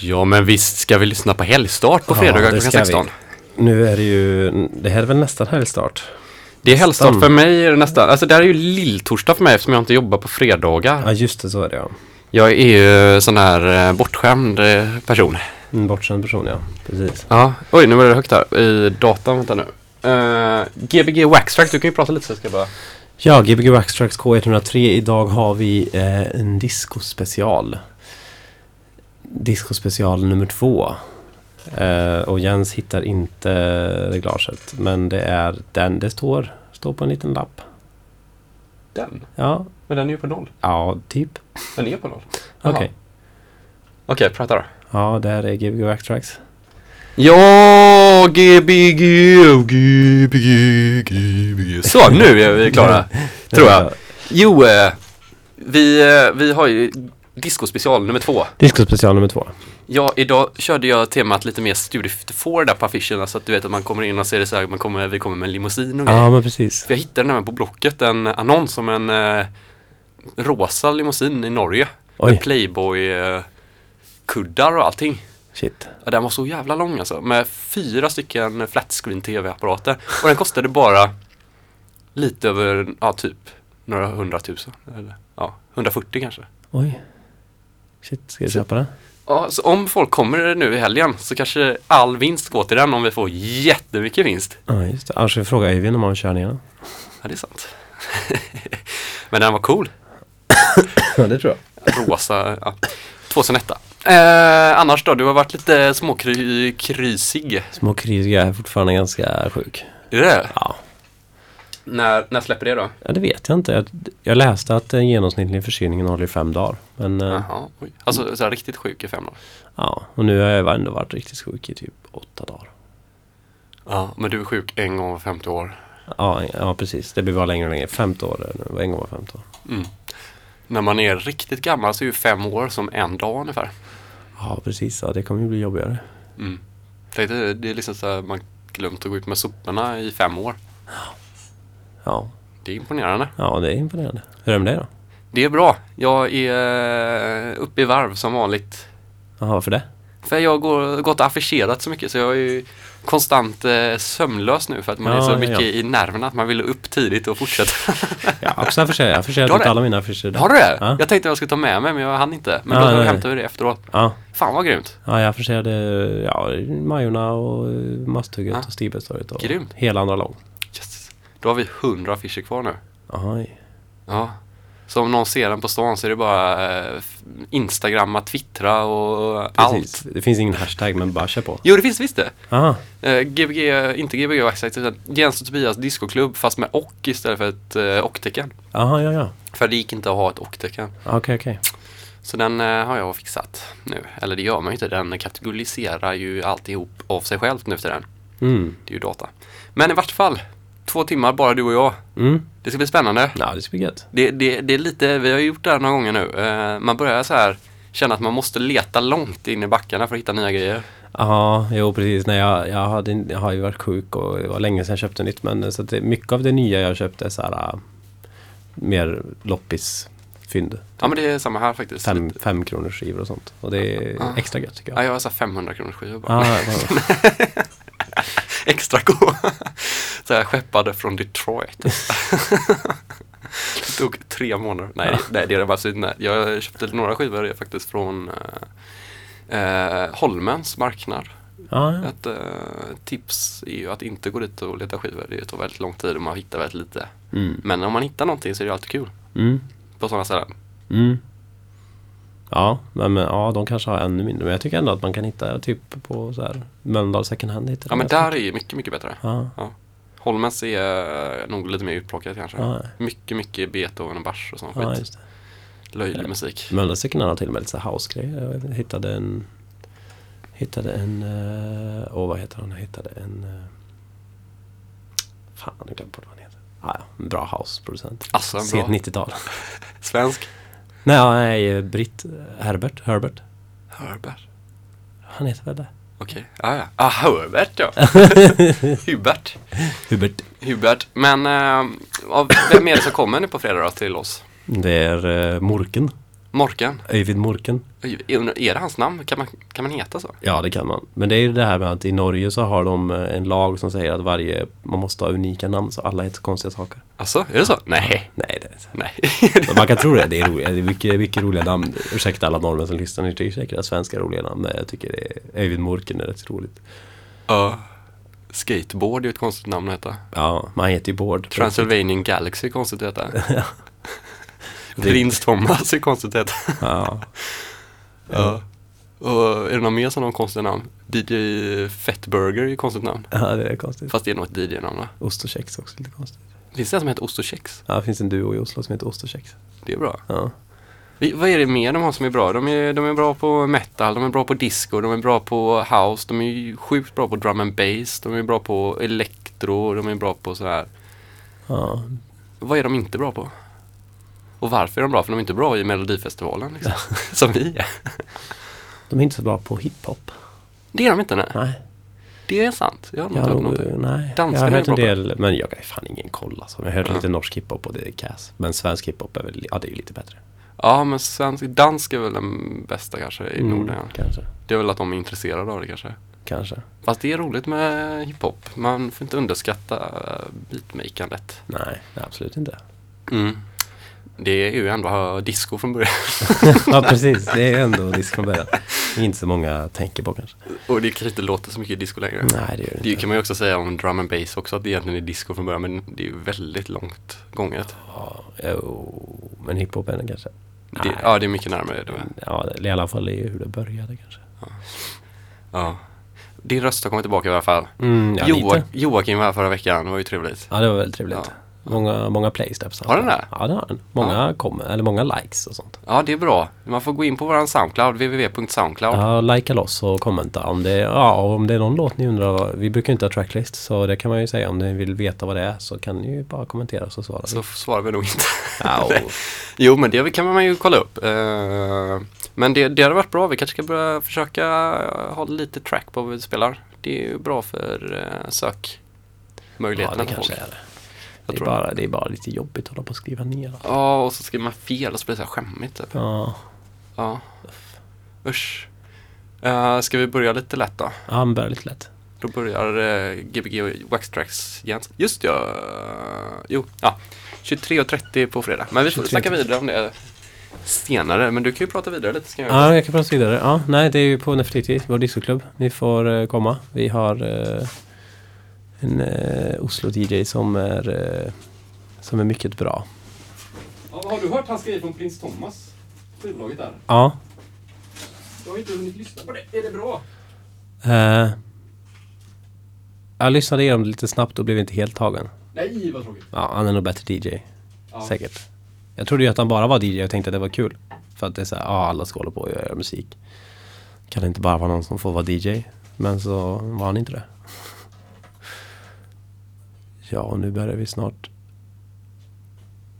Ja, men visst ska vi lyssna på helgstart på Ja, fredagar det klockan ska vi. 16. Nu är det ju, det här är väl nästan helgstart? Det är helgstart för mig är det nästan. Alltså det här är ju lilltorsdag för mig eftersom jag inte jobbar på fredagar. Ja just det, så är det ja. Jag är ju sån här eh, bortskämd eh, person. En bortskämd person ja, precis. Ja, oj nu var det högt här i datan. Vänta nu. Uh, Gbg Waxtrack, du kan ju prata lite så jag ska bara... Ja, Gbg Waxtrax K103. Idag har vi eh, en discospecial. Discospecial nummer två. Eh, och Jens hittar inte reglaget. Men det är den det står. Står på en liten lapp. Den? Ja, Men den är ju på noll. ja typ. Den är på noll. Okej. Okej, prata då. Ja, där är Gbg Waxtrax. Ja, Gbg, Gbg, Gbg. Så, nu är vi klara. Tror jag. Jo, eh, vi, eh, vi har ju Disco-special nummer två. Discospecial nummer två. Ja, idag körde jag temat lite mer Studio 54 där på affischerna så att du vet att man kommer in och ser det så här, man kommer, vi kommer med en limousin och grejer. Ja, men precis. För jag hittade nämligen på Blocket en annons om en eh, rosa limousin i Norge. Oj. Med Playboy-kuddar och allting. Shit. Ja, den var så jävla lång alltså. Med fyra stycken flat screen tv-apparater. Och den kostade bara lite över, ja typ några hundratusen. Eller ja, 140 kanske. Oj. Shit, ska jag köpa det? Ja, så om folk kommer nu i helgen så kanske all vinst går till den om vi får jättemycket vinst. Ja, just det. Annars får vi fråga Eivind om han kör ner den. Ja, det är sant. Men den var cool. Ja, det tror jag. Rosa, ja. 2001. Eh, annars då, du har varit lite småkrysig. Små krisiga är fortfarande ganska sjuk. Är det? Ja. När, när släpper det då? Ja, det vet jag inte. Jag, jag läste att den genomsnittliga förkylningen håller i fem dagar. Men eh, Jaha, oj. Alltså så riktigt sjuk i fem dagar. ja, och nu har jag ändå varit riktigt sjuk i typ åtta dagar. Ja, men du är sjuk en gång var femte år. Ja, ja precis. Det blir bara längre och längre. Femte år det nu. En gång var femte år. Mm. När man är riktigt gammal så är ju fem år som en dag ungefär. Ja, precis. Ja, det kommer ju bli jobbigare. Mm. Det är liksom så här, man glömt att gå ut med soporna i fem år. Ja, Det är imponerande. ja det är imponerande. Hur är det med dig då? Det är bra. Jag är eh, uppe i varv som vanligt. Jaha, varför det? För jag har gått och affischerat så mycket så jag är ju konstant eh, sömnlös nu för att man Ja, är så ja, mycket ja. i nerverna att man vill upp tidigt och fortsätta. Jag har också affischerat. Jag har affischerat ut alla mina affischer. Har du det? Ja. Jag tänkte jag skulle ta med mig men jag hann inte. Men då hämtar vi det efteråt. Ja. Fan vad grymt. Ja, jag affischerade ja, Majorna och eh, Masthugget och Stibergstorget och Grymt. hela andra lång. Då har vi hundra affischer kvar nu. Oj. Ja. Så om någon ser den på stan så är det bara eh, Instagramma, twittra och Precis. allt. Det finns ingen hashtag men bara kör på. Jo det finns visst det. Aha. Eh, Gbg, inte Gbg Waxact utan Jens och Tobias discoklubb fast med och istället för ett eh, och-tecken. Aha, ja, ja. För det gick inte att ha ett och-tecken. Okej, okej. Så den eh, har jag fixat nu. Eller det gör man ju inte. Den kategoriserar ju alltihop av sig själv nu för den. Mm. Det är ju data. Men i vart fall, två timmar bara du och jag. Mm. Det ska bli spännande. Ja, det ska bli gött. Det, det, det är lite, vi har gjort det här några gånger nu. Eh, man börjar så här känna att man måste leta långt in i backarna för att hitta nya grejer. Ja, jo precis. Nej, jag, jag, hade, jag har ju varit sjuk och det var länge sedan jag köpte nytt. Men eh, så det, mycket av det nya jag köpte är så här äh, mer loppisfynd. Ja men det är samma här faktiskt. Fem, fem kronors skivor och sånt. Och det är Ja. extra gött tycker Ja, jag. jag har så här 500 kronors skivor bara. Ja, ja, Extra gå. Så här skeppade från Detroit. det tog tre månader. Nej, nej det är det absolut. Jag köpte några skivor faktiskt från eh, eh, Holmens marknad. ja, ja. Ett eh, tips är ju att inte gå dit och leta skivor. Det tar väldigt lång tid och man hittar väldigt lite. Mm. Men om man hittar någonting så är det alltid kul. Mm. På sådana ställen. Mm. Ja, men, ja, de kanske har ännu mindre. Men jag tycker ändå att man kan hitta typ på så här Mölndal second hand. Ja men där är ju mycket, mycket bättre. Ja, Holmens är eh, nog lite mer utplockat kanske. ja, Mycket, mycket Beethoven och Bach och sån ja, skit. Löjlig musik. Mölndal second hand har till och med lite house-grejer. Jag hittade en... Hittade en... eh, Åh, vad heter han? Jag hittade en... eh, Fan, jag glömde bort vad han heter. Ah, ja, en bra house-producent. Alltså en Sent bra 90-tal. svensk. Nej, ja, nej, Britt Herbert. Herbert. Herbert. Han heter väl det? Okej, ah, ja. Ah, Herbert ja. Hubert. Hubert. Hubert. Men äh, vem är det som kommer nu på fredag då till oss? Det är uh, Morken. Morken. Öyvind Morken. Är det hans namn? Kan man, kan man heta så? Ja, det kan man. Men det är ju det här med att i Norge så har de eh, en lag som säger att varje, man måste ha unika namn så alla heter konstiga saker. Alltså, är det så? Nej. Nej, det är inte. Nej. Man kan tro det. Det är, roligt. det är mycket, mycket roliga namn. Ursäkta alla norrmän som lyssnar. Ni tycker säkert att svenska är roliga namn. Men jag tycker det är, Öyvind Morken är rätt roligt. Ja. Skateboard är ju ett konstigt namn att heta. Ja, man heter ju Bård. Transylvanian Galaxy är konstigt att heta. Det- Prins Thomas är konstigt heta. Ja. Ja. Och är det någon mer som har konstiga namn? DJ Fettburger är ju konstigt namn. ja, det är konstigt. Fast det är nog ett DJ-namn va? Ost och kex också lite konstigt. Finns det en som heter Ost och kex? Ja, det finns en duo i Oslo som heter Ost och kex. Det är bra. Ja. Vi- Vad är det mer de har som är bra? De är, de är bra på metal, de är bra på disco, de är bra på house, de är ju sjukt bra på drum and bass, de är bra på elektro, de är bra på sådär. ja. Vad är de inte bra på? Och varför är de bra? För de är inte bra i Melodifestivalen liksom. Som vi är. De är inte så bra på hiphop. Det är de inte, nej. Nej. Det är sant. Jag har Jag har, nog, nej. jag Danskarna har är hört en del, men jag har fan ingen koll alltså. Jag har hört Ja. lite norsk hiphop och det är kass. Men svensk hiphop är väl, ja det är ju lite bättre. Ja, men svensk, dansk är väl den bästa kanske i Mm, Norden. Kanske, Det är väl att de är intresserade av det kanske. kanske. Fast det är roligt med hiphop. Man får inte underskatta beatmakandet. Nej, absolut inte. Mm. Det är ju ändå disco från början. ja, precis. Det är ändå disco från början. Det inte så många tänker på kanske. Och det kanske inte låter så mycket disco längre. Nej, det gör det Det inte. kan man ju också säga om drum and bass också, att det egentligen är disco från början. Men det är ju väldigt långt gånget. Ja, jo, men hiphop är det kanske. Det, Nej. ja, det är mycket närmare det. Ja, det- i alla fall är hur det började kanske. Ja. Din röst har kommit tillbaka i alla fall. Mm, ja, Joa- lite. Joakim var här förra veckan, det var ju trevligt. Ja, det var väldigt trevligt. Ja. Många, många playsteps. Har den det? Ja, det har den. Många kommer, eller många likes och sånt. Ja, det är bra. Man får gå in på våran Soundcloud, www.soundcloud. Ja, likea loss och kommenta om det, ja, om det är någon låt ni undrar. Vi brukar inte ha tracklist så det kan man ju säga om ni vill veta vad det är så kan ni ju bara kommentera så svarar vi. Så svarar vi nog inte. Ja, Jo, men det kan man ju kolla upp. Eh, men det, det hade varit bra. Vi kanske ska börja försöka eh, ha lite track på vad vi spelar. Det är ju bra för ja, sökmöjligheterna det för kanske folk. är det. Jag Det är, tror bara, det är bara lite jobbigt att hålla på och skriva ner. Ja, och så skriver man fel och så blir det så här skämmigt. Typ. Ja, Ja. Usch. Uh, ska vi börja lite lätt då? ja men börjar lite lätt. Då börjar uh, Gbg Wax Tracks Jens. Just ja. Jo, ja. 23.30 på fredag. Men vi får 23:30. snacka vidare om det senare. Men du kan ju prata vidare lite. Ska jag Ja, jag kan prata vidare. Ja, nej, det är ju på Nefertiti, vår discoklubb. Ni får eh, komma. Vi har en eh, Oslo-DJ som är, eh, som är mycket bra. Ja, har du hört hans grej från Prins Thomas? Skivbolaget där. Ja. Jag har inte hunnit lyssna på det. Är det bra? Eh, jag lyssnade igenom det lite snabbt och blev inte helt tagen. Nej, vad tråkigt. Ja, han är nog bättre DJ. Ja. Säkert. Jag trodde ju att han bara var DJ och tänkte att det var kul. För att det är så här, ja alla ska hålla på och göra musik. Kan det inte bara vara någon som får vara DJ? Men så var han inte det. Ja, och nu börjar vi snart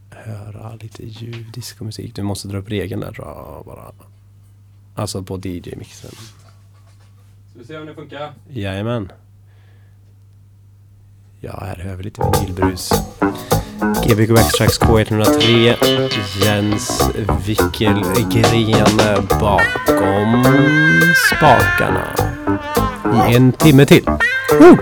höra lite ljud, diskomusik. Du måste dra upp regeln där tror jag bara. Alltså på DJ-mixen. Ska vi se om det funkar? Jajamän. Ja, här hör vi lite vinylbrus. Gbg Backtracks K103. Jens Wickelgren bakom spakarna. I en timme till. Woo!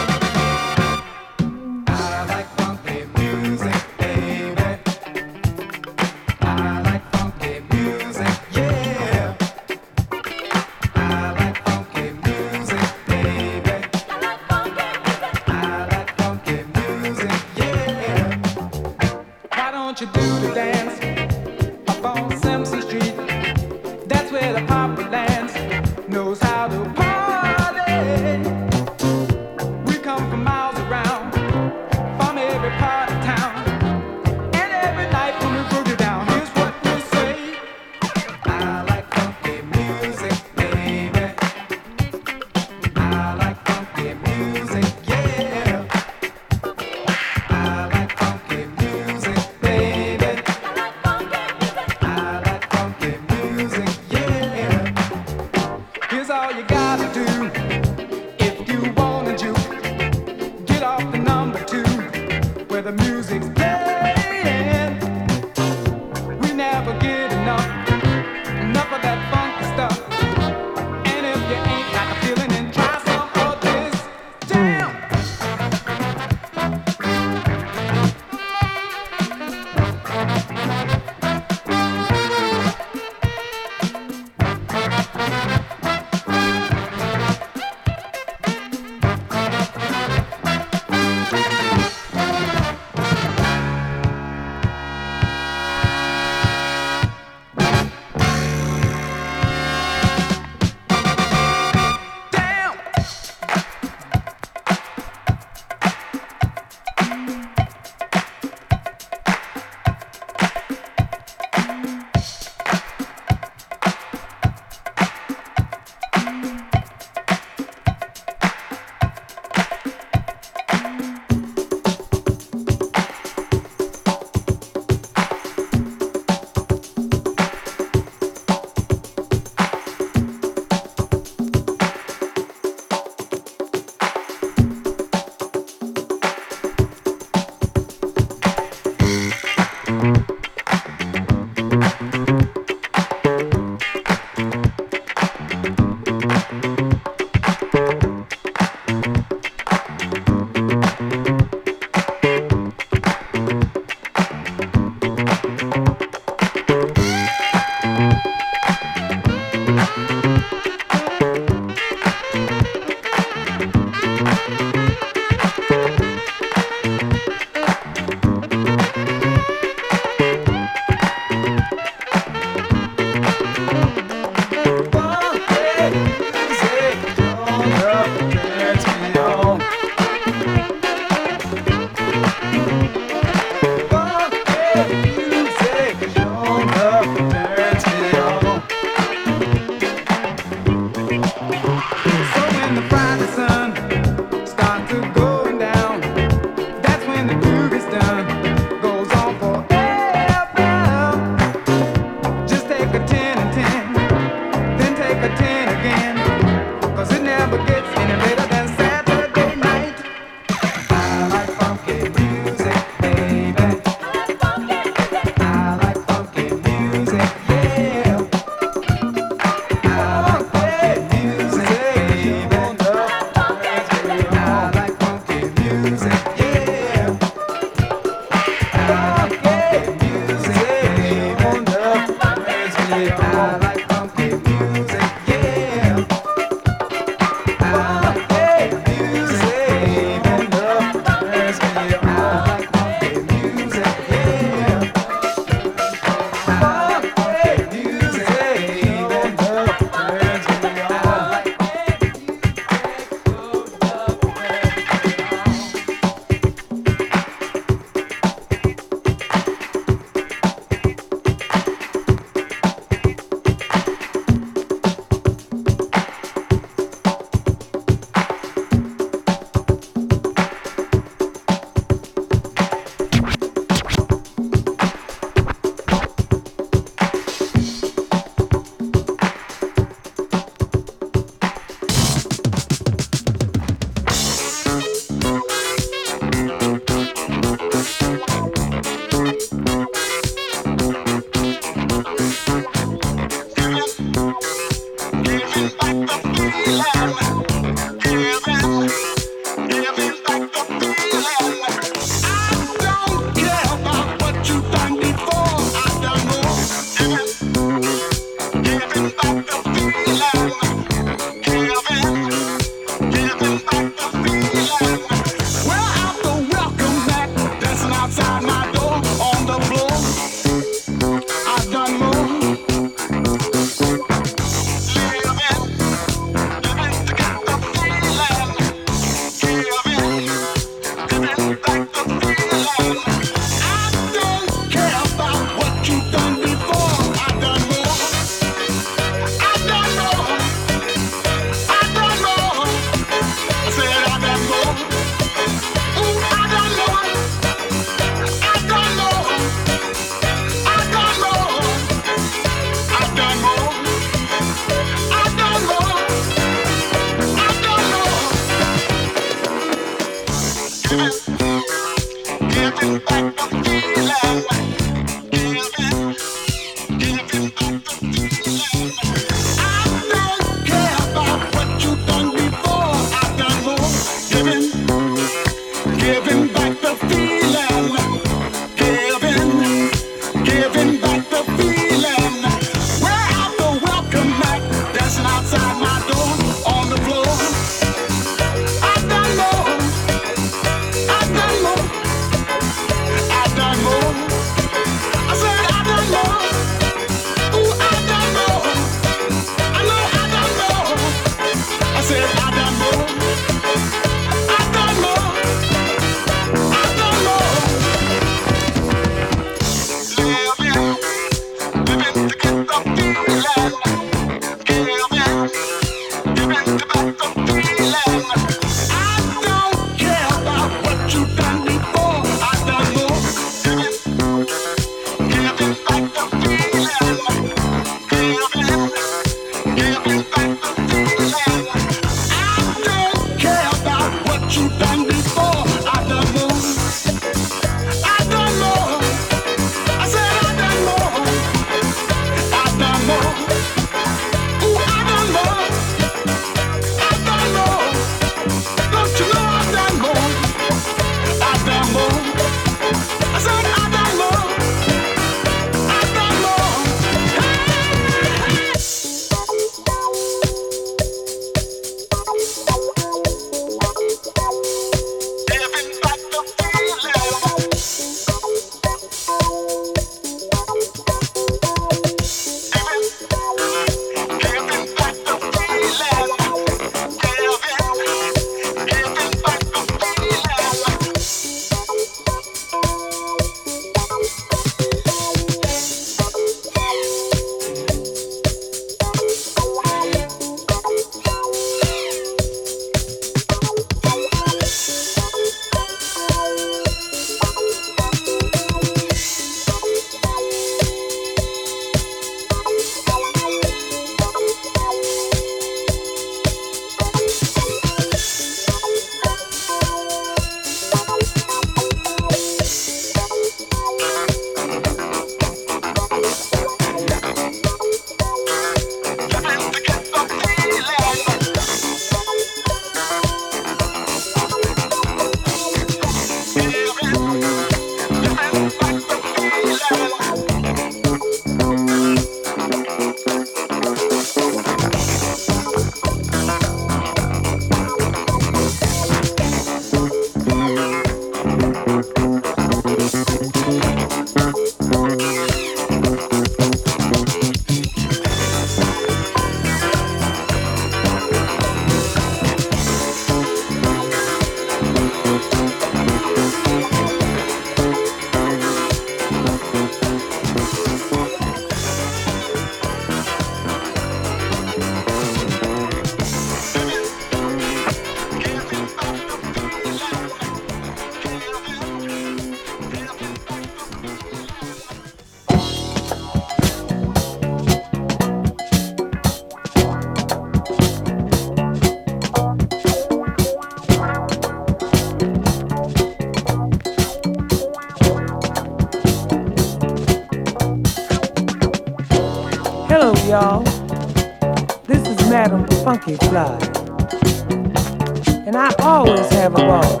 And I always have a ball.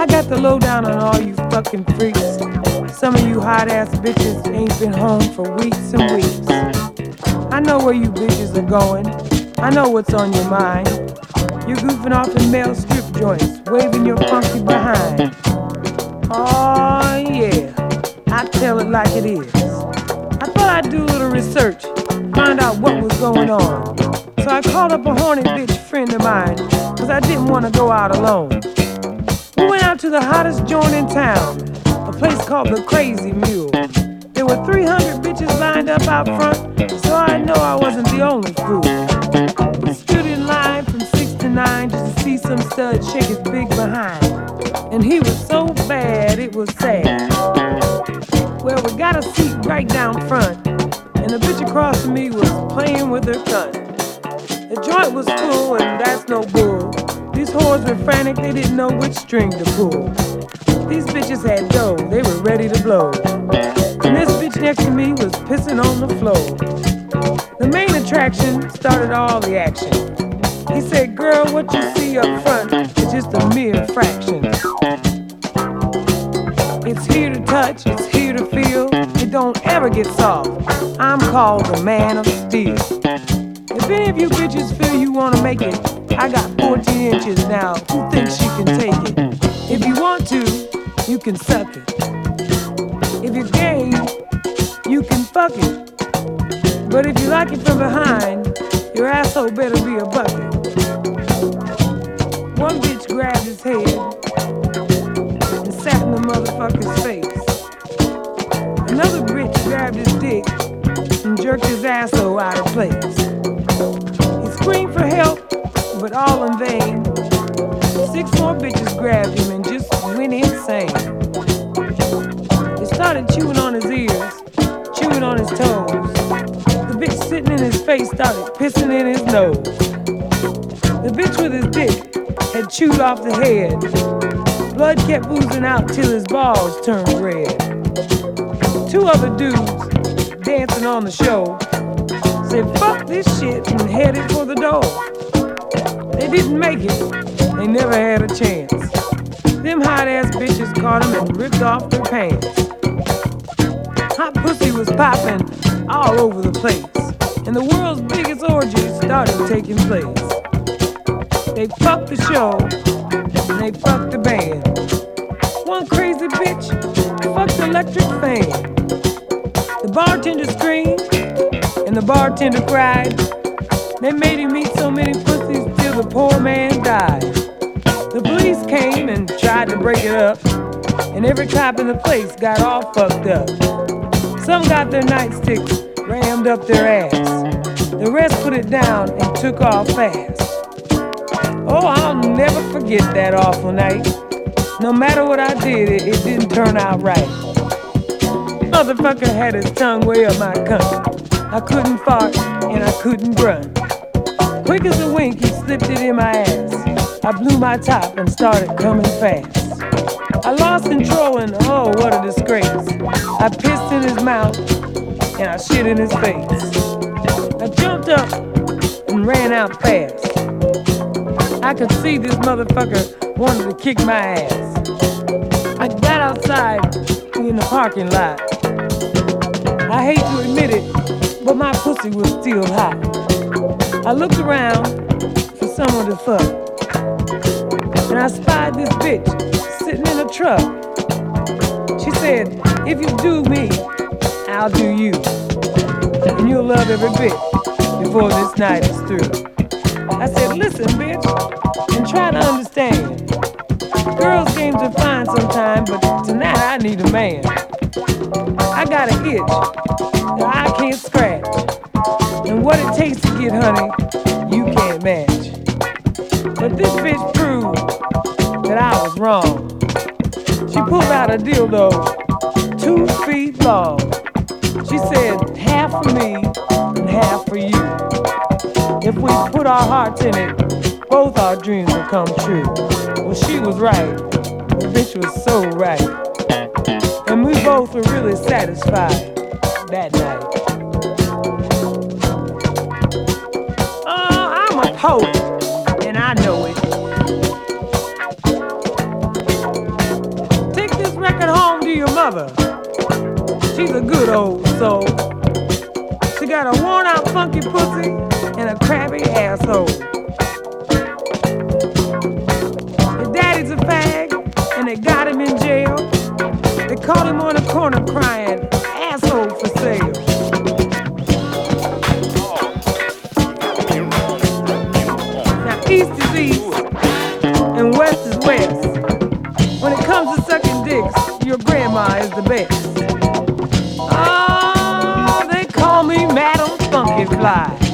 I got the lowdown on all you fucking freaks. Some of you hot ass bitches ain't been home for weeks and weeks. I know where you bitches are going. I know what's on your mind. You're goofing off in male strip joints, waving your funky behind. Oh yeah, I tell it like it is. I thought I'd do a little research, find out what was going on. So I called up a horny bitch friend of mine, cause I didn't want to go out alone. We went out to the hottest joint in town, a place called the Crazy Mule. There were 300 bitches lined up out front, so I know I wasn't the only fool. We stood in line from 6 to 9 just to see some stud shake his big behind. And he was so bad, it was sad. Well, we got a seat right down front, and the bitch across from me was playing with her cunt. The joint was full, and that's no bull. These whores were frantic, they didn't know which string to pull. These bitches had dough, they were ready to blow. And this bitch next to me was pissing on the floor. The main attraction started all the action. He said, Girl, what you see up front is just a mere fraction. It's here to touch, it's here to feel. It don't ever get soft. I'm called the man of steel. If any of you bitches feel you wanna make it, I got 14 inches now. Who thinks she can take it? If you want to, you can suck it. If you're gay, you can fuck it. But if you like it from behind, your asshole better be a bucket. One bitch grabbed his head and sat in the motherfucker's face. Another bitch grabbed his dick jerked his asshole out of place. He screamed for help but all in vain. Six more bitches grabbed him and just went insane. They started chewing on his ears, chewing on his toes. The bitch sitting in his face started pissing in his nose. The bitch with his dick had chewed off the head. Blood kept oozing out till his balls turned red. Two other dudes dancing on the show said, fuck this shit and headed for the door. They didn't make it, they never had a chance. Them hot ass bitches caught them and ripped off their pants. Hot pussy was popping all over the place, and the world's biggest orgy started taking place. They fucked the show, and they fucked the band. One crazy bitch fucked electric fan. The bartender screamed, and the bartender cried. They made him eat so many pussies till the poor man died. The police came and tried to break it up, and every cop in the place got all fucked up. Some got their nightsticks rammed up their ass. The rest put it down and took off fast. Oh, I'll never forget that awful night. No matter what I did, it, it didn't turn out right. Motherfucker had his tongue way up my cunt. I couldn't fart and I couldn't grunt. Quick as a wink, he slipped it in my ass. I blew my top and started coming fast. I lost control and oh, what a disgrace. I pissed in his mouth and I shit in his face. I jumped up and ran out fast. I could see this motherfucker wanted to kick my ass. I got outside in the parking lot. I hate to admit it, but my pussy was still hot. I looked around for someone to fuck, and I spied this bitch sitting in a truck. She said, If you do me, I'll do you. And you'll love every bit before this night is through. I said, Listen, bitch, and try to understand. Girls' games are fine sometimes, but tonight I need a man. I got an itch that I can't scratch. And what it takes to get honey, you can't match. But this bitch proved that I was wrong. She pulled out a dildo two feet long. She said, half for me and half for you. If we put our hearts in it, both our dreams will come true. Well, she was right. The bitch was so right. Both were really satisfied that night. Oh, I'm a poet, and I know it. Take this record home to your mother. She's a good old soul. She got a worn out funky pussy and a crabby asshole. His daddy's a fag, and they got him in jail. They caught him the corner crying, asshole for sale. Now east is east, and west is west. When it comes to sucking dicks, your grandma is the best. Oh, they call me Madam Funky Fly.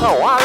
Conexão A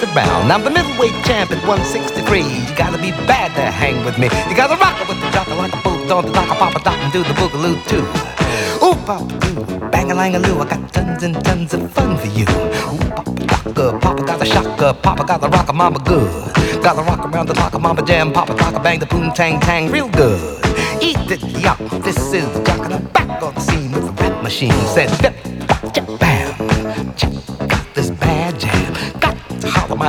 the best around. I'm the middleweight champ at 163. You gotta be bad to hang with me. You gotta rock it with the jocker like a boot on the dock, papa dock and do the boogaloo too. Ooh, papa doo, bang a lang a loo, I got tons and tons of fun for you. Ooh, papa docka, papa got a shocker, papa got the rocker mama good. Gotta rock around the clock, mama jam, papa docka bang the boom tang tang real good. Eat it, yup, this is the jock and back on the scene with the rap machine. Said,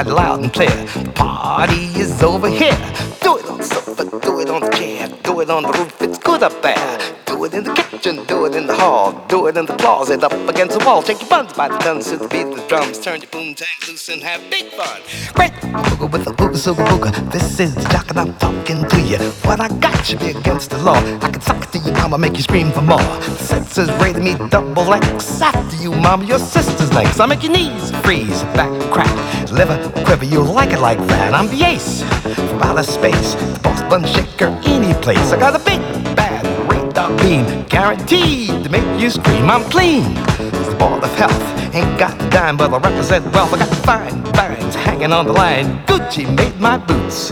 mighty loud and clear. The party is over here. Do it on the sofa, do it on the chair, do it on the roof, it's good up there. Do it in the kitchen, do it in the hall, do it in the closet, up against the wall. Shake your buns by the guns to the beat the drums. Turn your boom tang loose and have big fun. Great booga with a booga suga booga. This is jock and I'm talking to you. What I got should be against the law. I can suck it to you, mama, make you scream for more. The censors rated me double X. After you, mama, your sister's legs. I make your knees freeze, back crack, liver quiver. You'll like it like that. I'm the ace from outer space, the boss bun shaker any place. I got a big guaranteed to make you scream. I'm clean. It's the ball of health. Ain't got a dime, but I represent wealth. I got fine vines hanging on the line. Gucci made my boots.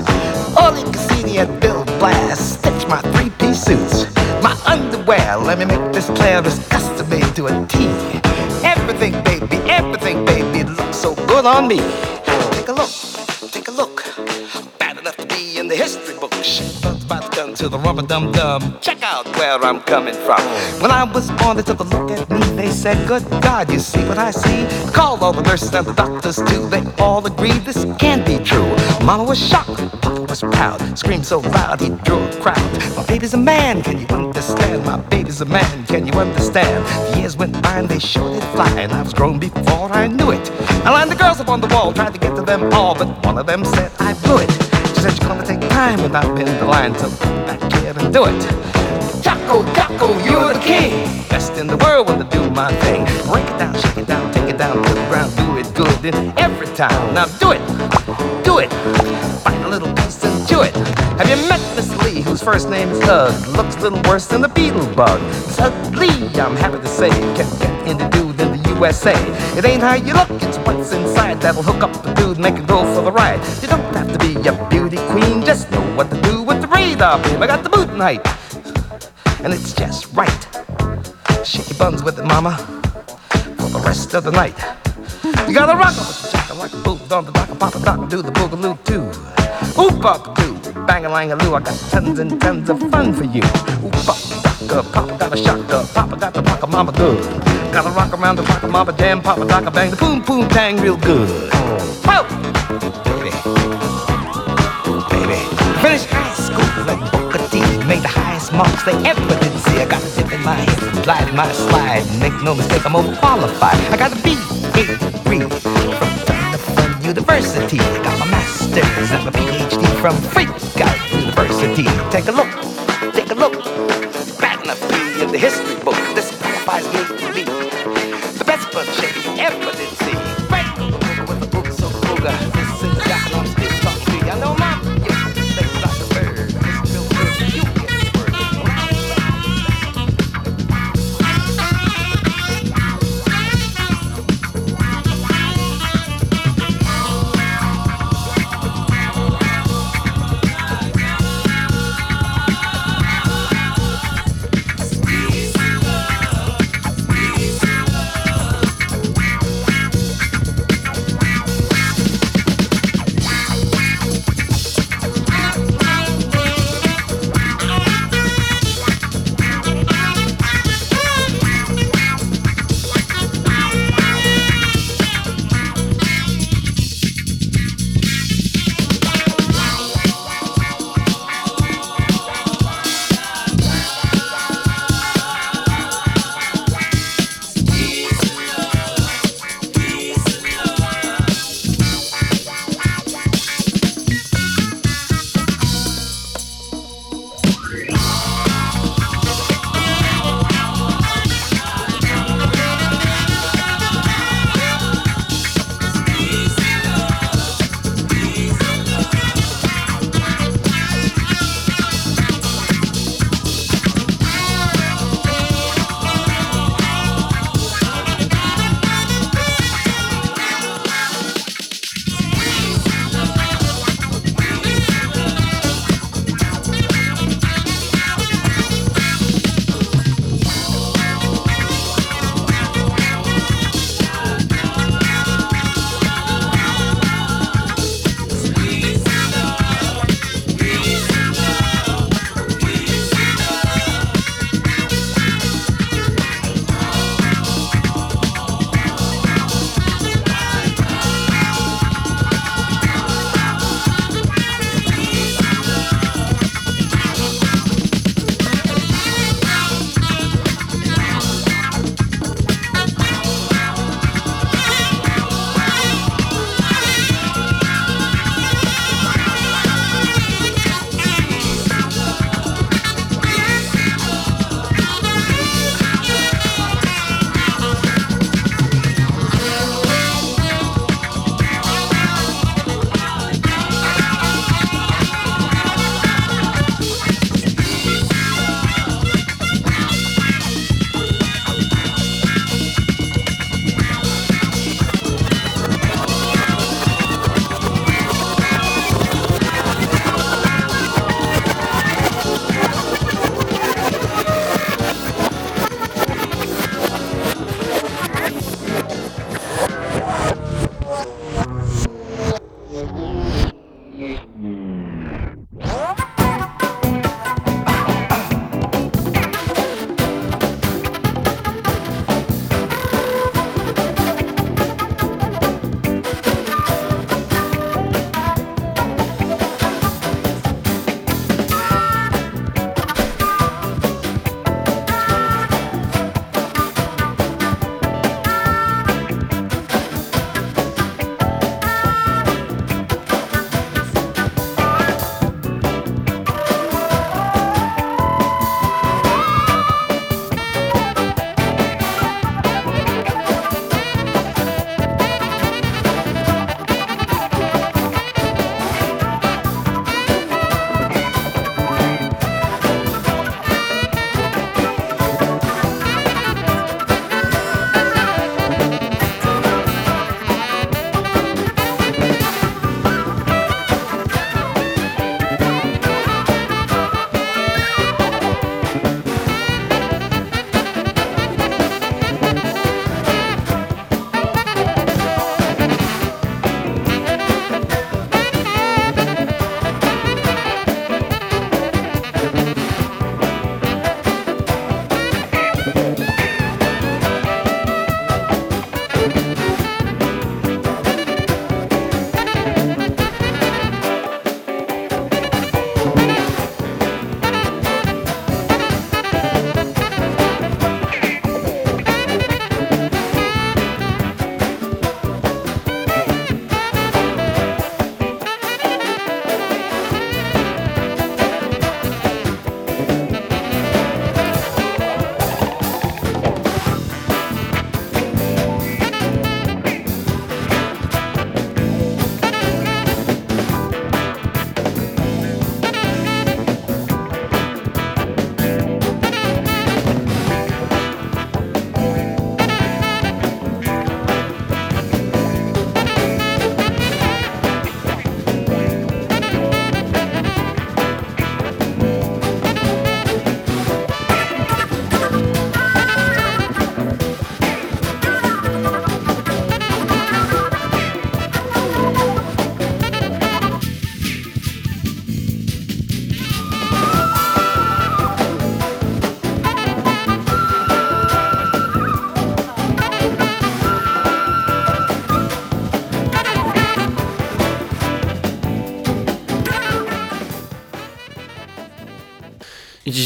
Oli Cassini at Bill Blast stitch my three-piece suits. My underwear, let me make this clear, is custom made to a T. Everything, baby, everything, baby, looks so good on me. Take a look, to the rubber dum dum. Check out where I'm coming from. When I was born, they took a look at me. They said, Good God, you see what I see? Called all the nurses and the doctors too. They all agreed this can't be true. Mama was shocked, Papa was proud. Screamed so loud he drew a crowd. My baby's a man, can you understand? My baby's a man, can you understand? The years went by and they showed it fly, and I was grown before I knew it. I lined the girls up on the wall, tried to get to them all, but one of them said I blew it. Said you're gonna take time I've been the line, so back here and do it. Jocko, Jocko, you're the king. Best in the world when I do my thing. Break it down, shake it down, take it down to the ground, do it good and every time. Now do it, do it. Find a little piece and chew it. Have you met Miss Lee, whose first name is Hug? Looks a little worse than the beetle bug. Miss Lee, I'm happy to say, can get into the USA. It ain't how you look, it's what's inside that'll hook up the dude, make it go for the ride. You don't have to be a beauty queen, just know what to do with the radar beam. I got the boot height and it's just right. Shake your buns with it, mama, for the rest of the night. You gotta rock 'em with the chaka like a boot on the dock, papa dock, do the boogaloo too. Oop up do, bang a lang a loo. I got tons and tons of fun for you. Oop up, docka, papa got a shocker, papa got the rocker, mama good. Gotta rock around the rocker, mama jam, papa docka bang the boom boom tang real good. Whoa, baby baby. Finished high school at Booker T. Made the highest marks they ever did see. I got a dip in my hips, glide my slide. Make no mistake, I'm overqualified. I got a B A degree from Turner University. Got my master's and my PhD from Freakout University. Take a look,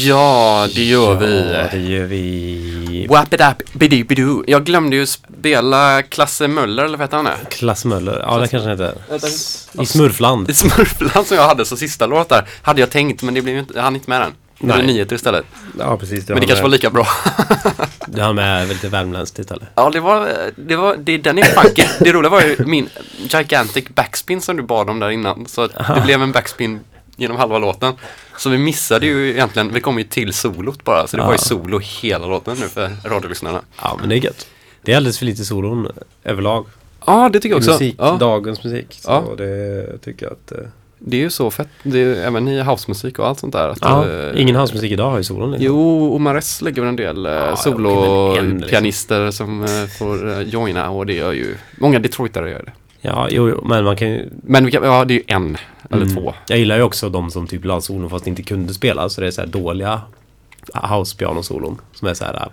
Ja, det gör vi. Ja, det gör vi. Wap it up, bidoo bidoo. Jag glömde ju spela Klasse Möller, eller vad heter han? är? Klass Möller. Ja, det kanske den heter. I Smurfland. I Smurfland som jag hade som sista låt där. Hade jag tänkt, men det blev ju inte, jag hann inte med den. Det blev nyheter istället. Ja, precis. Men det kanske var lika bra. Det har med lite värmländskt istället. Ja, det var, det var, det, den är funky. Det roliga var ju min gigantic backspin som du bad om där innan. Så det blev en backspin genom halva låten. Så vi missade ju egentligen, vi kom ju till solot bara. Så det var ju Ja. solo hela låten nu för radiolyssnarna. Ja, men det är gött. Det är alldeles för lite solon överlag. Ja, det tycker jag också. musik, Ja, dagens musik. Så Ja. det tycker jag att... eh, det är ju så fett. Det är, även i housemusik och allt sånt där. Ja, eh, ingen housemusik idag har ju solon. Liksom. Jo, Omares lägger väl en del eh, Ja, en, liksom. solopianister som får joina och det gör ju många Detroitare gör det. Ja, jo, jo, men man kan ju... Men vi kan, ja, det är ju en eller Mm. två. Jag gillar ju också de som typ la solon fast inte kunde spela. Så det är så här dåliga house-pianosolon. Som är så här...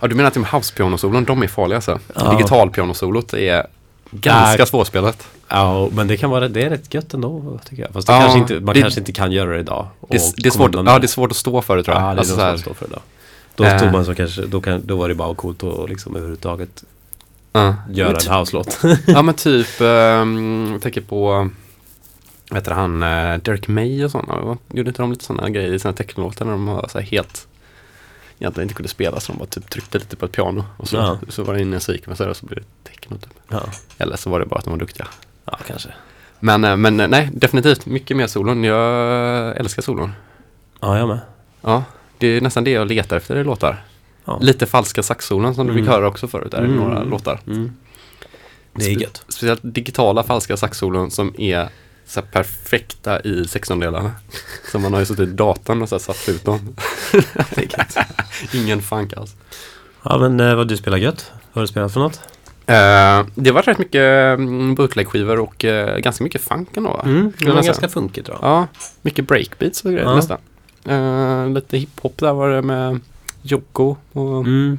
Ja, du menar att de house-pianosolon, de är farliga alltså? Ja. Digital-pianosolot är ganska Där- svårspelat. Ja, men det kan vara det är rätt gött ändå tycker jag. Fast Ja, kanske inte, man det- kanske inte kan göra det idag. Det, det, är svårt, ja, det är svårt att stå för det tror jag. Ja, det är alltså, så här, som står för det då. Då Eh. stod man så kanske, då, kan, då var det bara coolt att liksom överhuvudtaget ja. göra en house-låt. Ja men typ, um, jag tänker på, vad heter han, uh, Derek May och sådana. Gjorde inte de lite sådana grejer i sina technolåtar när de var så här helt, egentligen inte kunde spela så de bara typ tryckte lite på ett piano och så, Ja. så var det in en sequencer och så blev det techno typ. ja. Eller så var det bara att de var duktiga. ja, kanske. Men, eh, men eh, nej, definitivt mycket mer solon. Jag älskar solon. Ja, jag med. Ja, det är nästan det jag letar efter i låtar. Ja. Lite falska saxsolon som du fick Mm. höra också förut där i Mm. några låtar. Mm. Det är gött. Speciellt digitala falska saxsolon som är så perfekta i 16-delarna. Så man har ju suttit i datorn och så satt ut dem. Ingen funk alls. Ja, men eh, vad du spelar gött? Vad har du spelat för något? Eh, det var rätt mycket mm, bootleg-skivor och eh, ganska mycket funk ändå. Mm, det var säga. ganska funkigt jag. Ja, mycket breakbeats och grejer Ja. nästan. Eh, lite hiphop där var det med Jocko och Mm.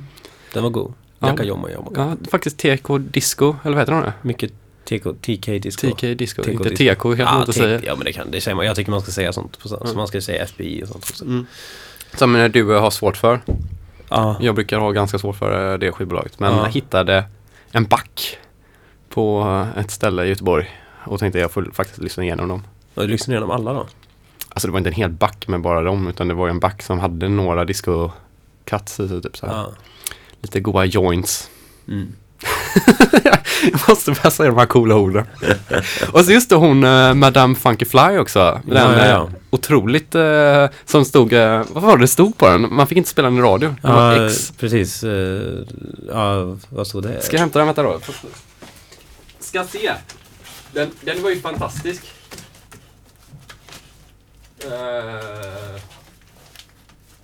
Den var god. Ja. Jacka jomma jomma. ja, faktiskt TK Disco, eller vad heter de det? Mycket TK, TK disco. TK Disco, TK inte. TK kanske man Ja, inte säger. ja, men det kan det säger man. Jag tycker man ska säga sånt. På, så Mm. man ska säga FBI och sånt också. Mm. Som eh, du eh, har svårt för. Ja. Jag brukar ha ganska svårt för eh, det skivbolaget. Men Ja. jag hittade en back på ett ställe i Göteborg. Och tänkte jag får faktiskt lyssna igenom dem. Och du lyssnar igenom alla då? Alltså det var inte en hel back med bara dem. Utan det var en back som hade några disco cuts i sig, typ så här. Ja. Lite goa joints. Mm. jag måste bara säga de här coola orden. och så just det hon eh, Madame Funky Fly också. Den Ja, ja, ja. eh, otroligt eh, som stod, eh, vad var det stod på den? Man fick inte spela den i radio. Var Ja, X. precis. eh, Ja, vad stod det? Ska jag hämta den? Vänta då. Ska se. Den, den var ju fantastisk. Eh,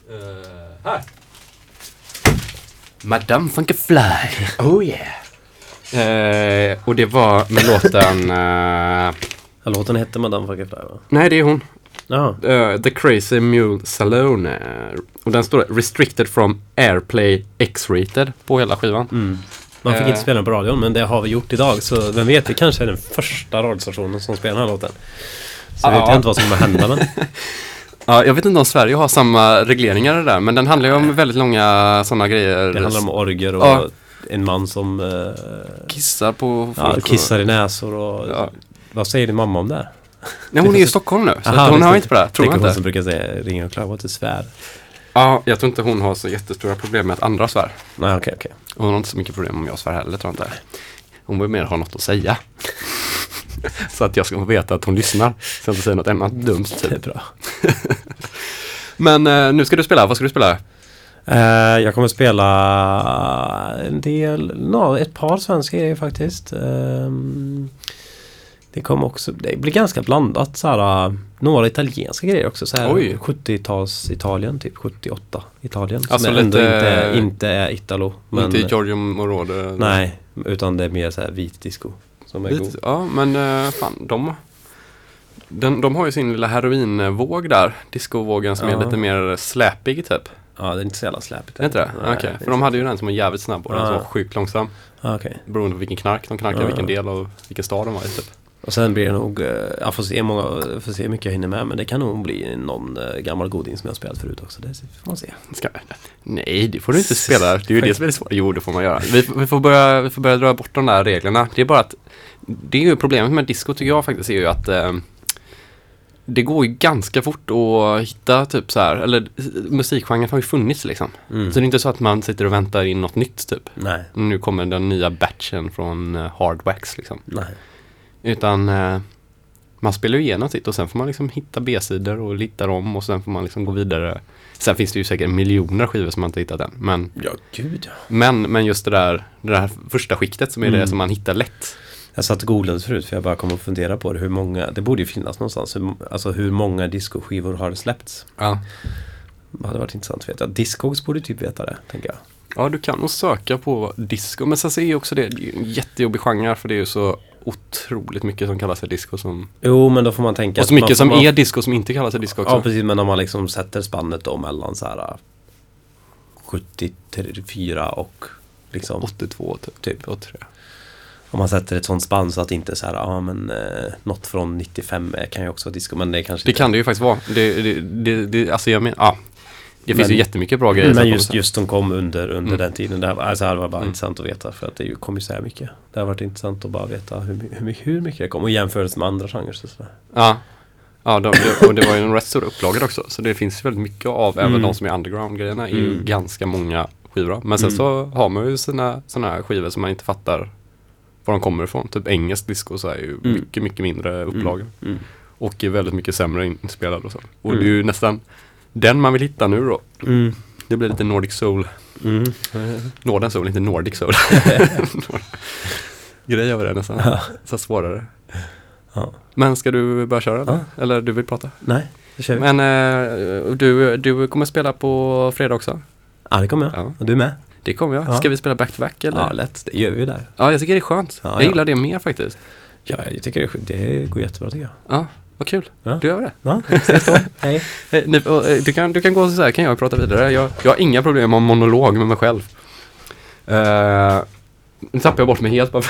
eh, här. Madame Funky Fly. Oh yeah. Eh, och det var med låten... eh, Ja, låten hette Madame Fucking Fly va? nej, det är hon. Eh, The Crazy Mule Saloon. eh, och den står Restricted from Airplay X-rated på hela skivan. Mm. Man fick Eh. inte spela den på radion men det har vi gjort idag. Så vem vet, det kanske är den första radiostationen som spelar den här låten. Så vet jag inte vad som kommer hända men. Ja, jag vet inte om Sverige har samma regleringar där, men den handlar ju om väldigt långa sådana grejer. Det handlar om orger och Ja. en man som eh, Kissar på ja, kissar i näsor och... Ja. Vad säger din mamma om det? Nej, hon är i Stockholm nu, så Aha, att hon har inte på det. här, Tror jag hon inte. som brukar säga ringa och klaga till svär. Ja, jag tror inte hon har så jättestora problem med att andra svär. Nej okej okej. Och hon har inte så mycket problem om jag svär heller, tror jag inte. Hon vill mer ha något att säga. så att jag ska få veta att hon lyssnar. Så jag inte säger något annat dumt. Det är Typ. bra. Men eh, nu ska du spela, vad ska du spela? Eh, jag kommer spela en del, no, ett par svenska grejer faktiskt. Ehm, det kommer också, det blir ganska blandat så här, några italienska grejer också. Så här, Oj. 70-tals Italien, typ 78 Italien. Som Alltså ändå lite- inte, inte är Italo. Men, inte Giorgio Moroder? nej, utan det är mer så här vit disco. Som är god. Lite, ja, men eh, fan, de, den, de har ju sin lilla heroinvåg där. Discovågen som är Ja. lite mer släpig typ. Ja, det är inte så jävla släpigt. Är inte det? Okej, är för de hade ju den som var jävligt snabb och den som var sjukt långsam. Okej. Beroende på vilken knark de knarkade, vilken del av vilken stad de var i typ. Och sen blir det nog, eh, jag får se, många, får se hur mycket jag hinner med men det kan nog bli någon eh, gammal goding som jag har spelat förut också. Det får man se. Ska, nej, det får du inte spela. Det är ju det som är det svåra. Jo, det får man göra. Vi, vi, får börja, vi får börja dra bort de där reglerna. Det är bara att det är ju problemet med disco tycker jag faktiskt är ju att eh, det går ju ganska fort att hitta typ så här, eller musikgenren har ju funnits liksom. Mm. Så det är inte så att man sitter och väntar in något nytt typ. Nej, Nu kommer den nya batchen från eh, Hardwax liksom. nej. Utan eh, man spelar ju igenom sitt och sen får man liksom hitta B-sidor och hitta dem och sen får man liksom gå vidare. Sen finns det ju säkert miljoner skivor som man inte hittat än. Men, Ja, gud men, men just det där, det där första skiktet som är Mm. det som man hittar lätt. Jag satt och googlade förut för jag bara kom att fundera på det. Hur många, det borde ju finnas någonstans. Hur, alltså hur många discoskivor har släppts? Ja. Det hade varit intressant att veta. Discogs borde typ veta det, tänker jag. ja, du kan nog söka på disco. Men sen så är ju också det, det är en jättejobbig genre för det är ju så otroligt mycket som kallas för disco som... Jo, men då får man tänka Och så mycket man, som man, är disco som inte kallas för disco också. Ja, precis. Men om man liksom sätter spannet då mellan så här äh, 74 och liksom 82 typ. Typ. 83. Om man sätter ett sånt spann så att det inte är så här, ja men eh, något från 95 är- kan ju också vara disco, men det kanske Det inte- kan det ju faktiskt vara. Det, det, det, det, alltså jag menar, ja. Det finns Men- ju jättemycket bra grejer. Men just, just som kom under, under Mm. den tiden, det, här, alltså det här var bara Mm. intressant att veta för att det kom ju så här mycket. Det har varit intressant att bara veta hur, hur, mycket- hur mycket det kom och jämförelse med andra genrer. Så sådär. Ja. Ja, de, och det var ju en rätt stor upplaga också. Så det finns väldigt mycket av, även Mm. de som är underground-grejerna, är ju Mm. ganska många skivor. Men sen Mm. så har man ju sina sådana här skivor som man inte fattar var de kommer ifrån. Typ engelsk disco så är ju Mm. mycket, mycket mindre upplagor. Mm. Och är väldigt mycket sämre inspelad och så. Och det är ju nästan den man vill hitta nu då. Mm. Det blir lite Nordic Soul. Mm. Northern Soul, inte Nordic Soul. Grej över det nästan. Ja. Så svårare. Ja. Men ska du börja köra eller? Ja. Eller du vill prata? Nej, det kör vi. Men eh, du, du kommer spela på fredag också? Ja, det kommer jag. Ja. Och du med? Det kommer jag. Ja. Ska vi spela back-to-back eller? Ja, lätt. Det gör vi där. Ja, jag tycker det är skönt. Ja, jag ja. gillar det mer faktiskt. Ja, jag tycker det, det går jättebra tycker jag. Ja, vad kul. Ja. Du gör det. Ja. Hej. Eh, Du kan, du kan gå så här kan jag prata vidare. Jag, jag har inga problem med en monolog med mig själv. Uh, nu tappar jag bort mig helt bara.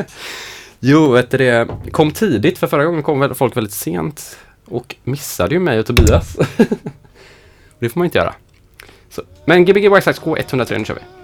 jo, vet du det. Kom tidigt för förra gången kom folk väldigt sent. Och missade ju mig och Tobias. det får man inte göra. Så. Men Gbg White Sox K103, nu kör vi.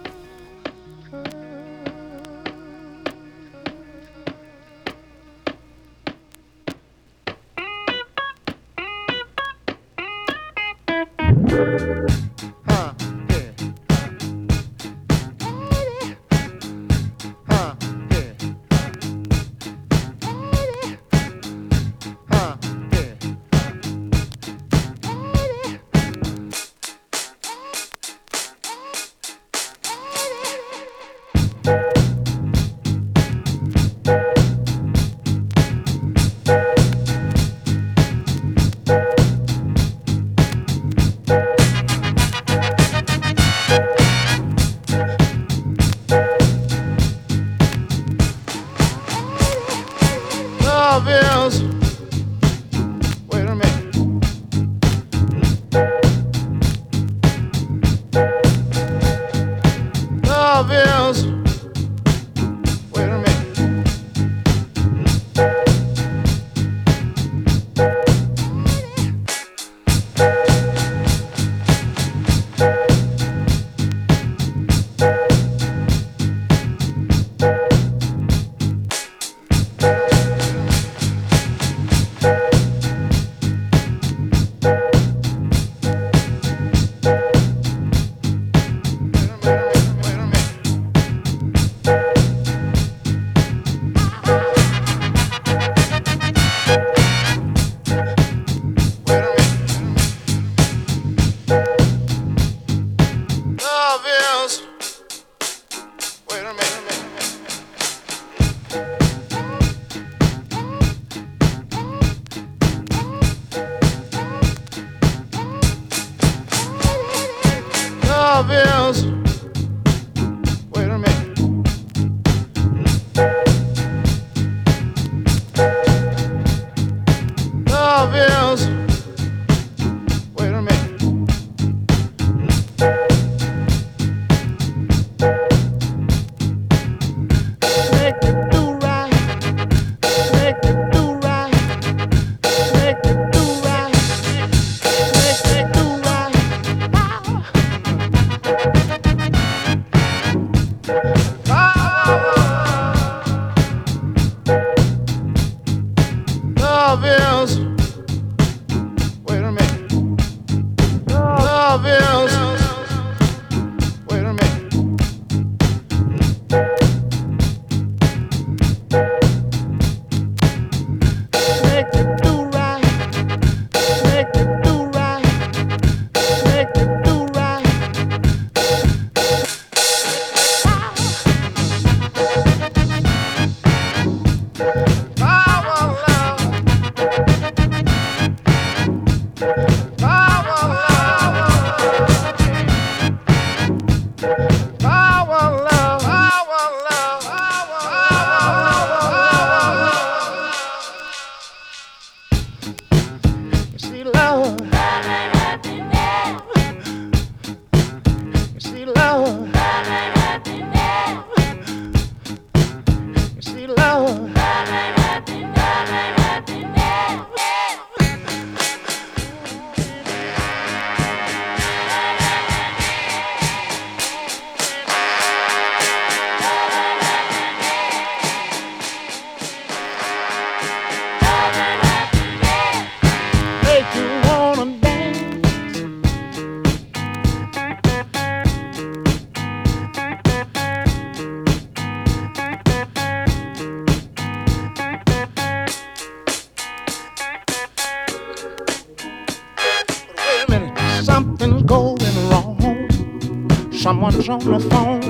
was on the phone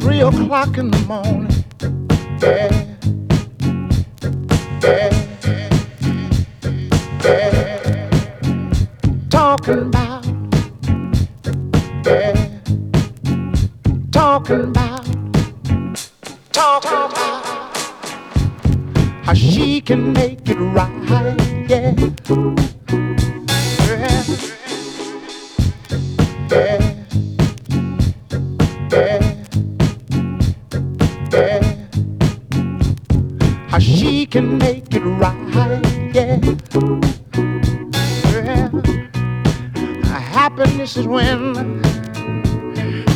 three o'clock in the morning. Yeah. Yeah. Yeah. Talking about, yeah. talking about, talking about how she can make it right. Yeah, Yeah. yeah. can make it right, yeah. Happiness is when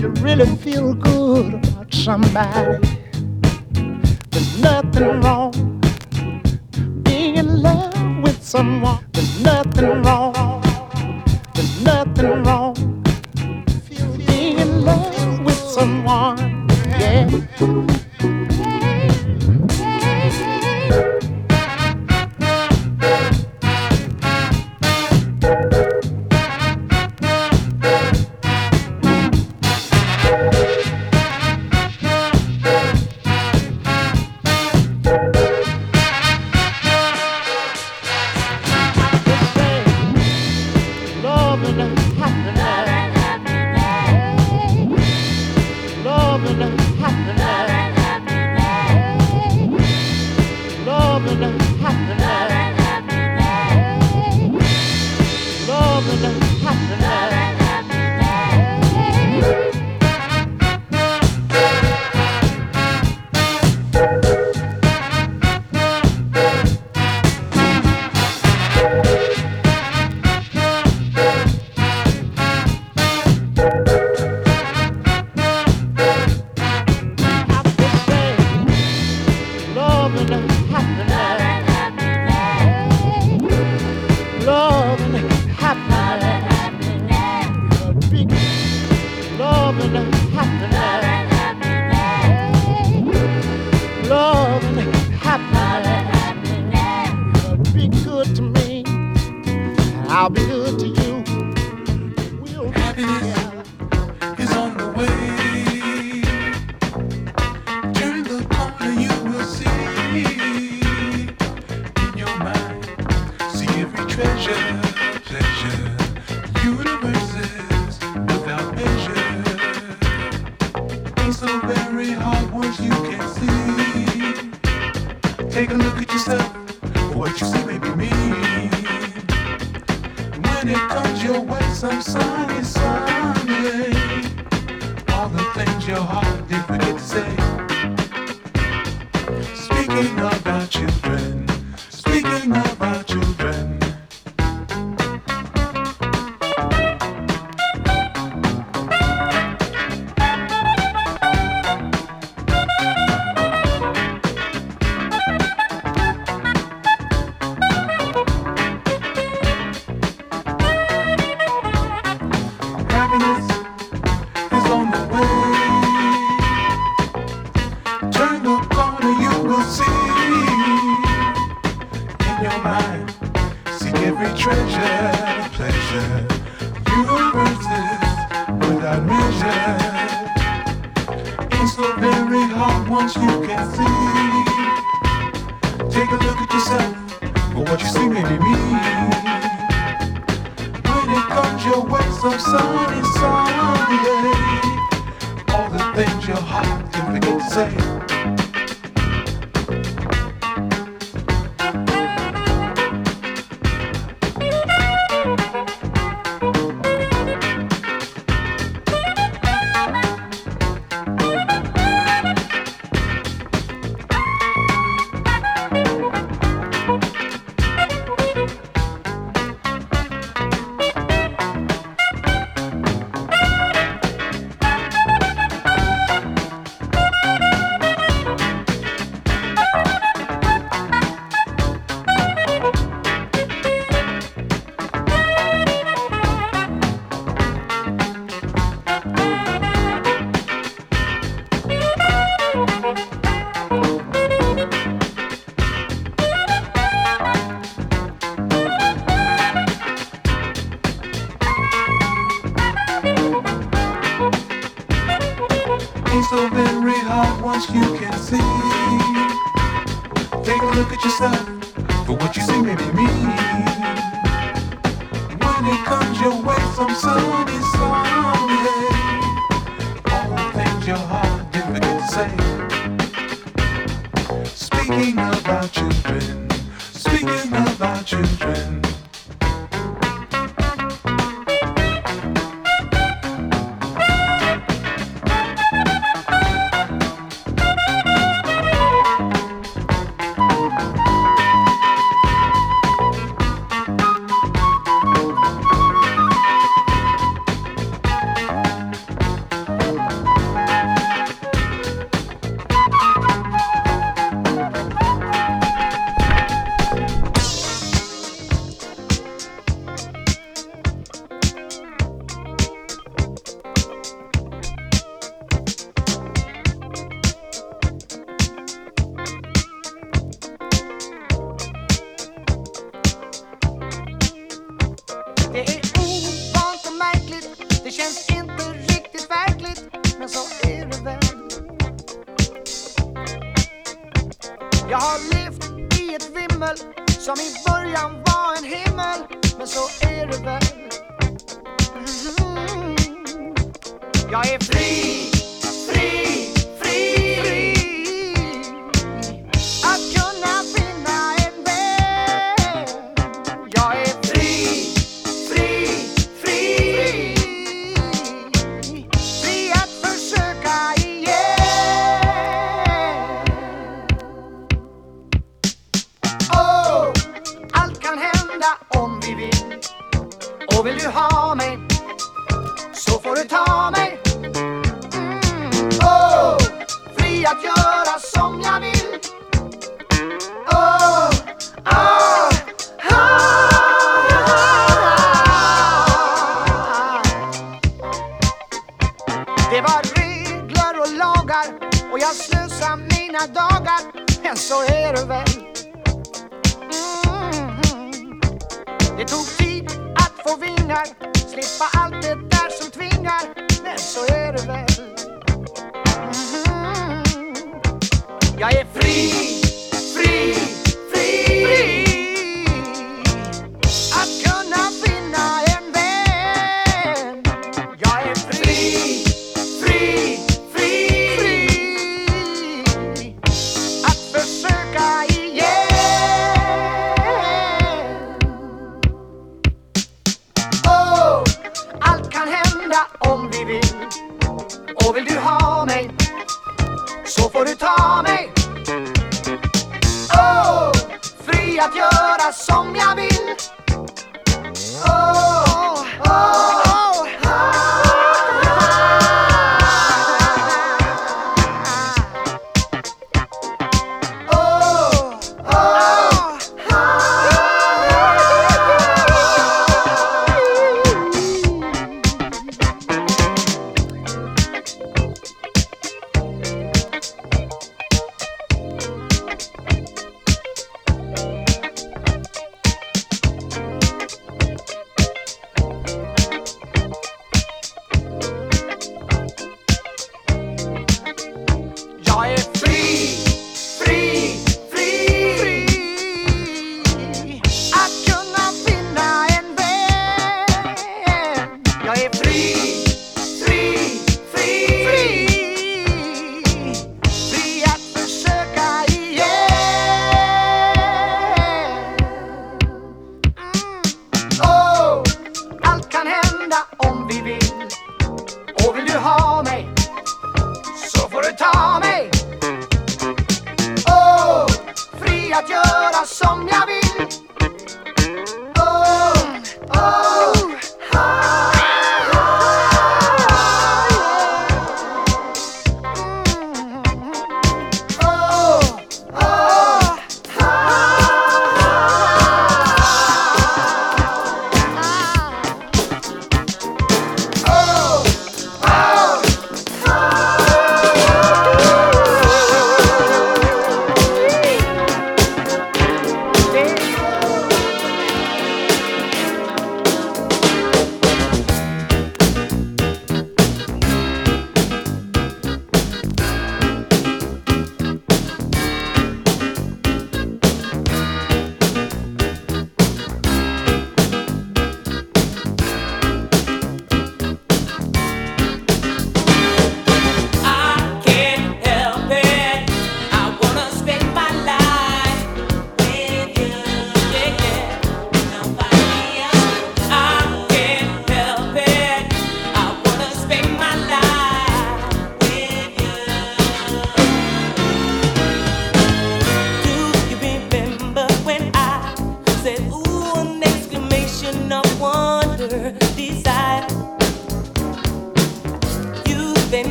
you really feel good about somebody. There's nothing wrong being in love with someone. There's nothing wrong. There's nothing wrong being in love with someone. Yeah. heart, gonna go, say.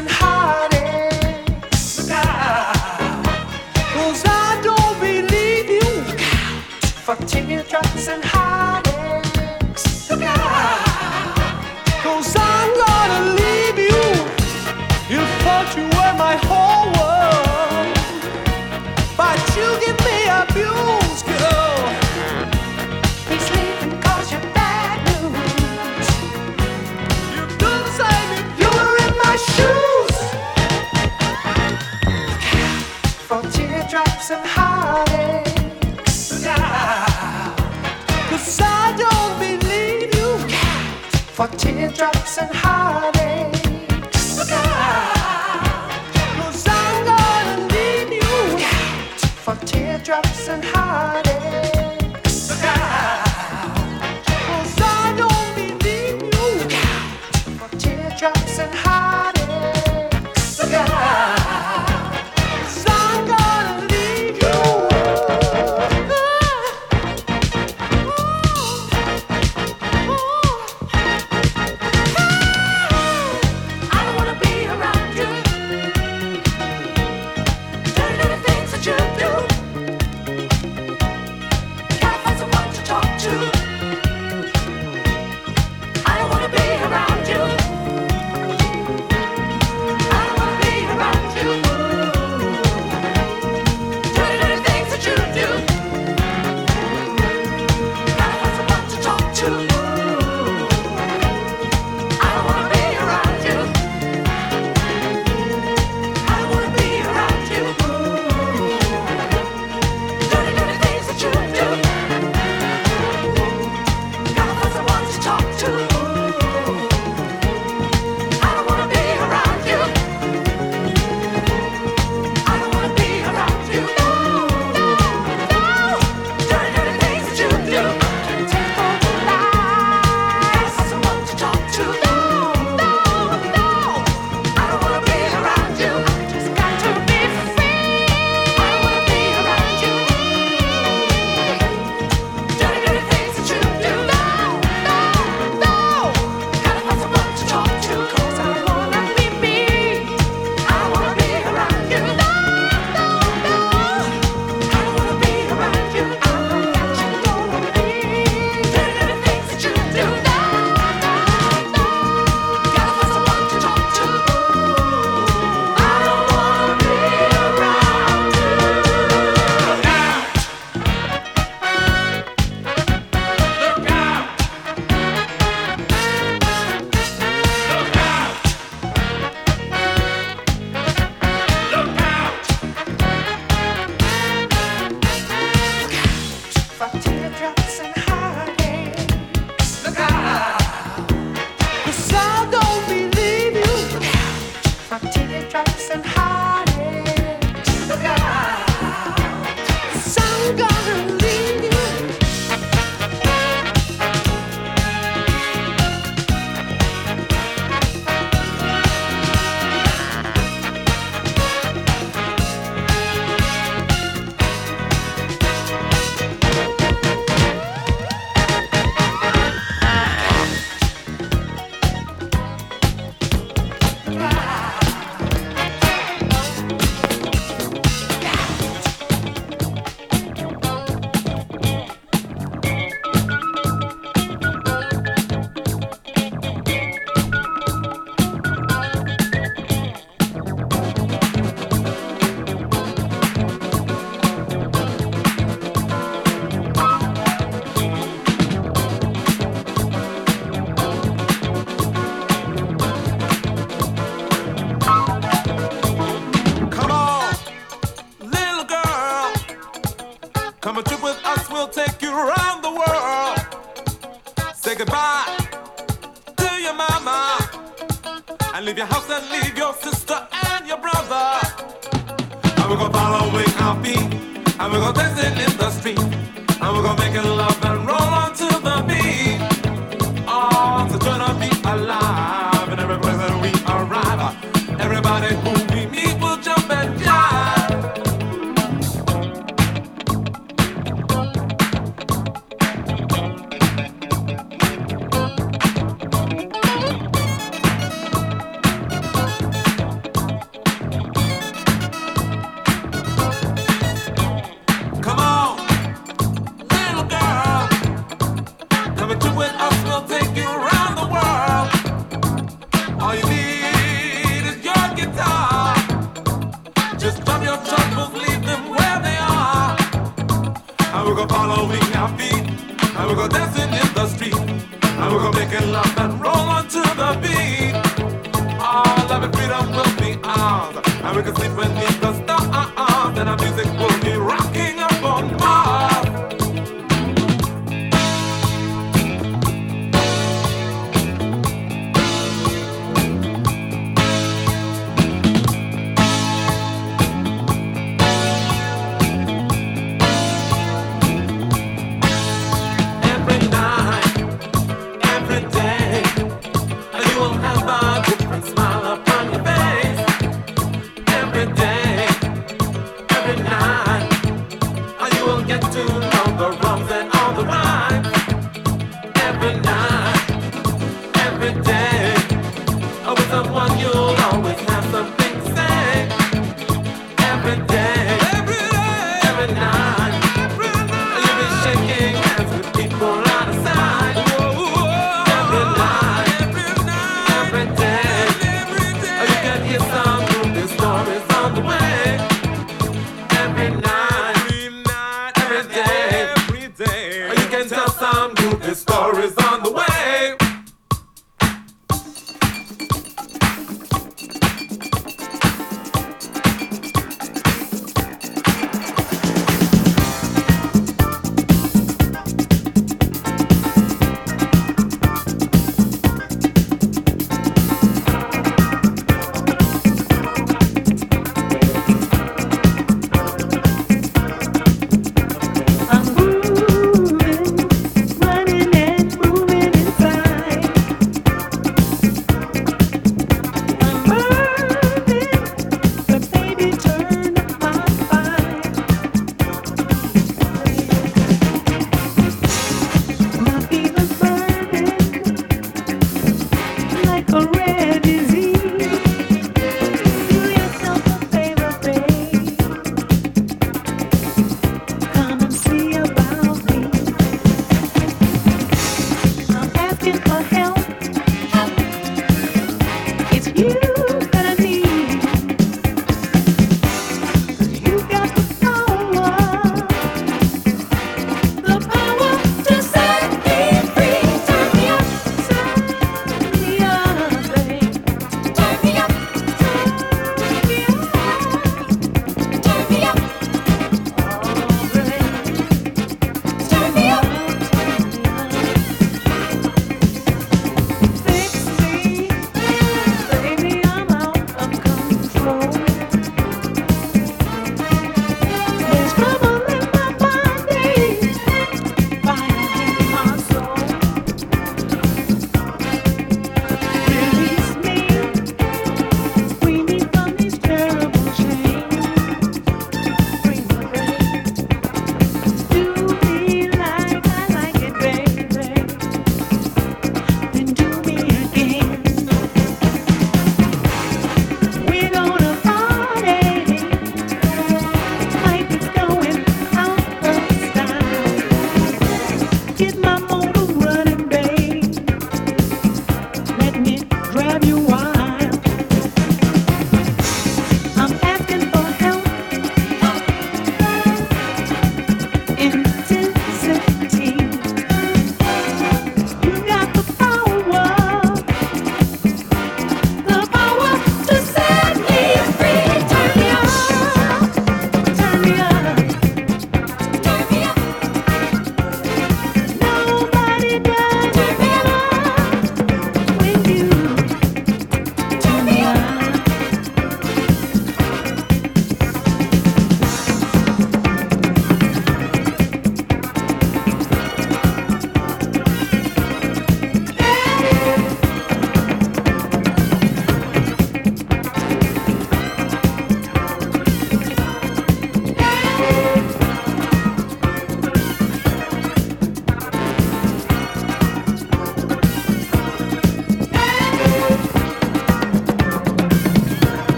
And heartaches.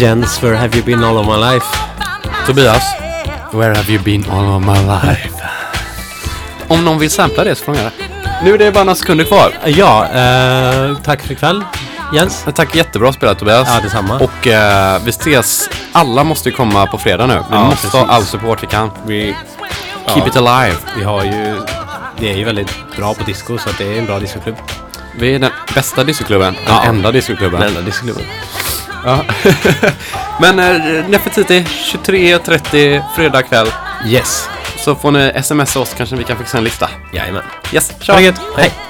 Jens, where have you been all of my life? Tobias, where have you been all of my life? Om någon vill sampla det så får de göra. Nu är det bara några sekunder kvar. Ja, eh, tack för ikväll. Jens? Tack, jättebra spelat Tobias. Ja, detsamma. Och eh, vi ses. Alla måste ju komma på fredag nu. Vi Ja, måste ha precis. all support vi kan. Vi, Keep it alive. Vi har ju... Vi är ju väldigt bra på disco så att det är en bra discoklubb. Vi är den bästa discoklubben. Den Ja. enda discoklubben. Den enda discoklubben. Ja. Men eh, Nefertiti 23.30 fredag kväll. Yes. Så får ni smsa oss kanske vi kan fixa en lista. Jajamän. Yes, Ha det gött. Hej.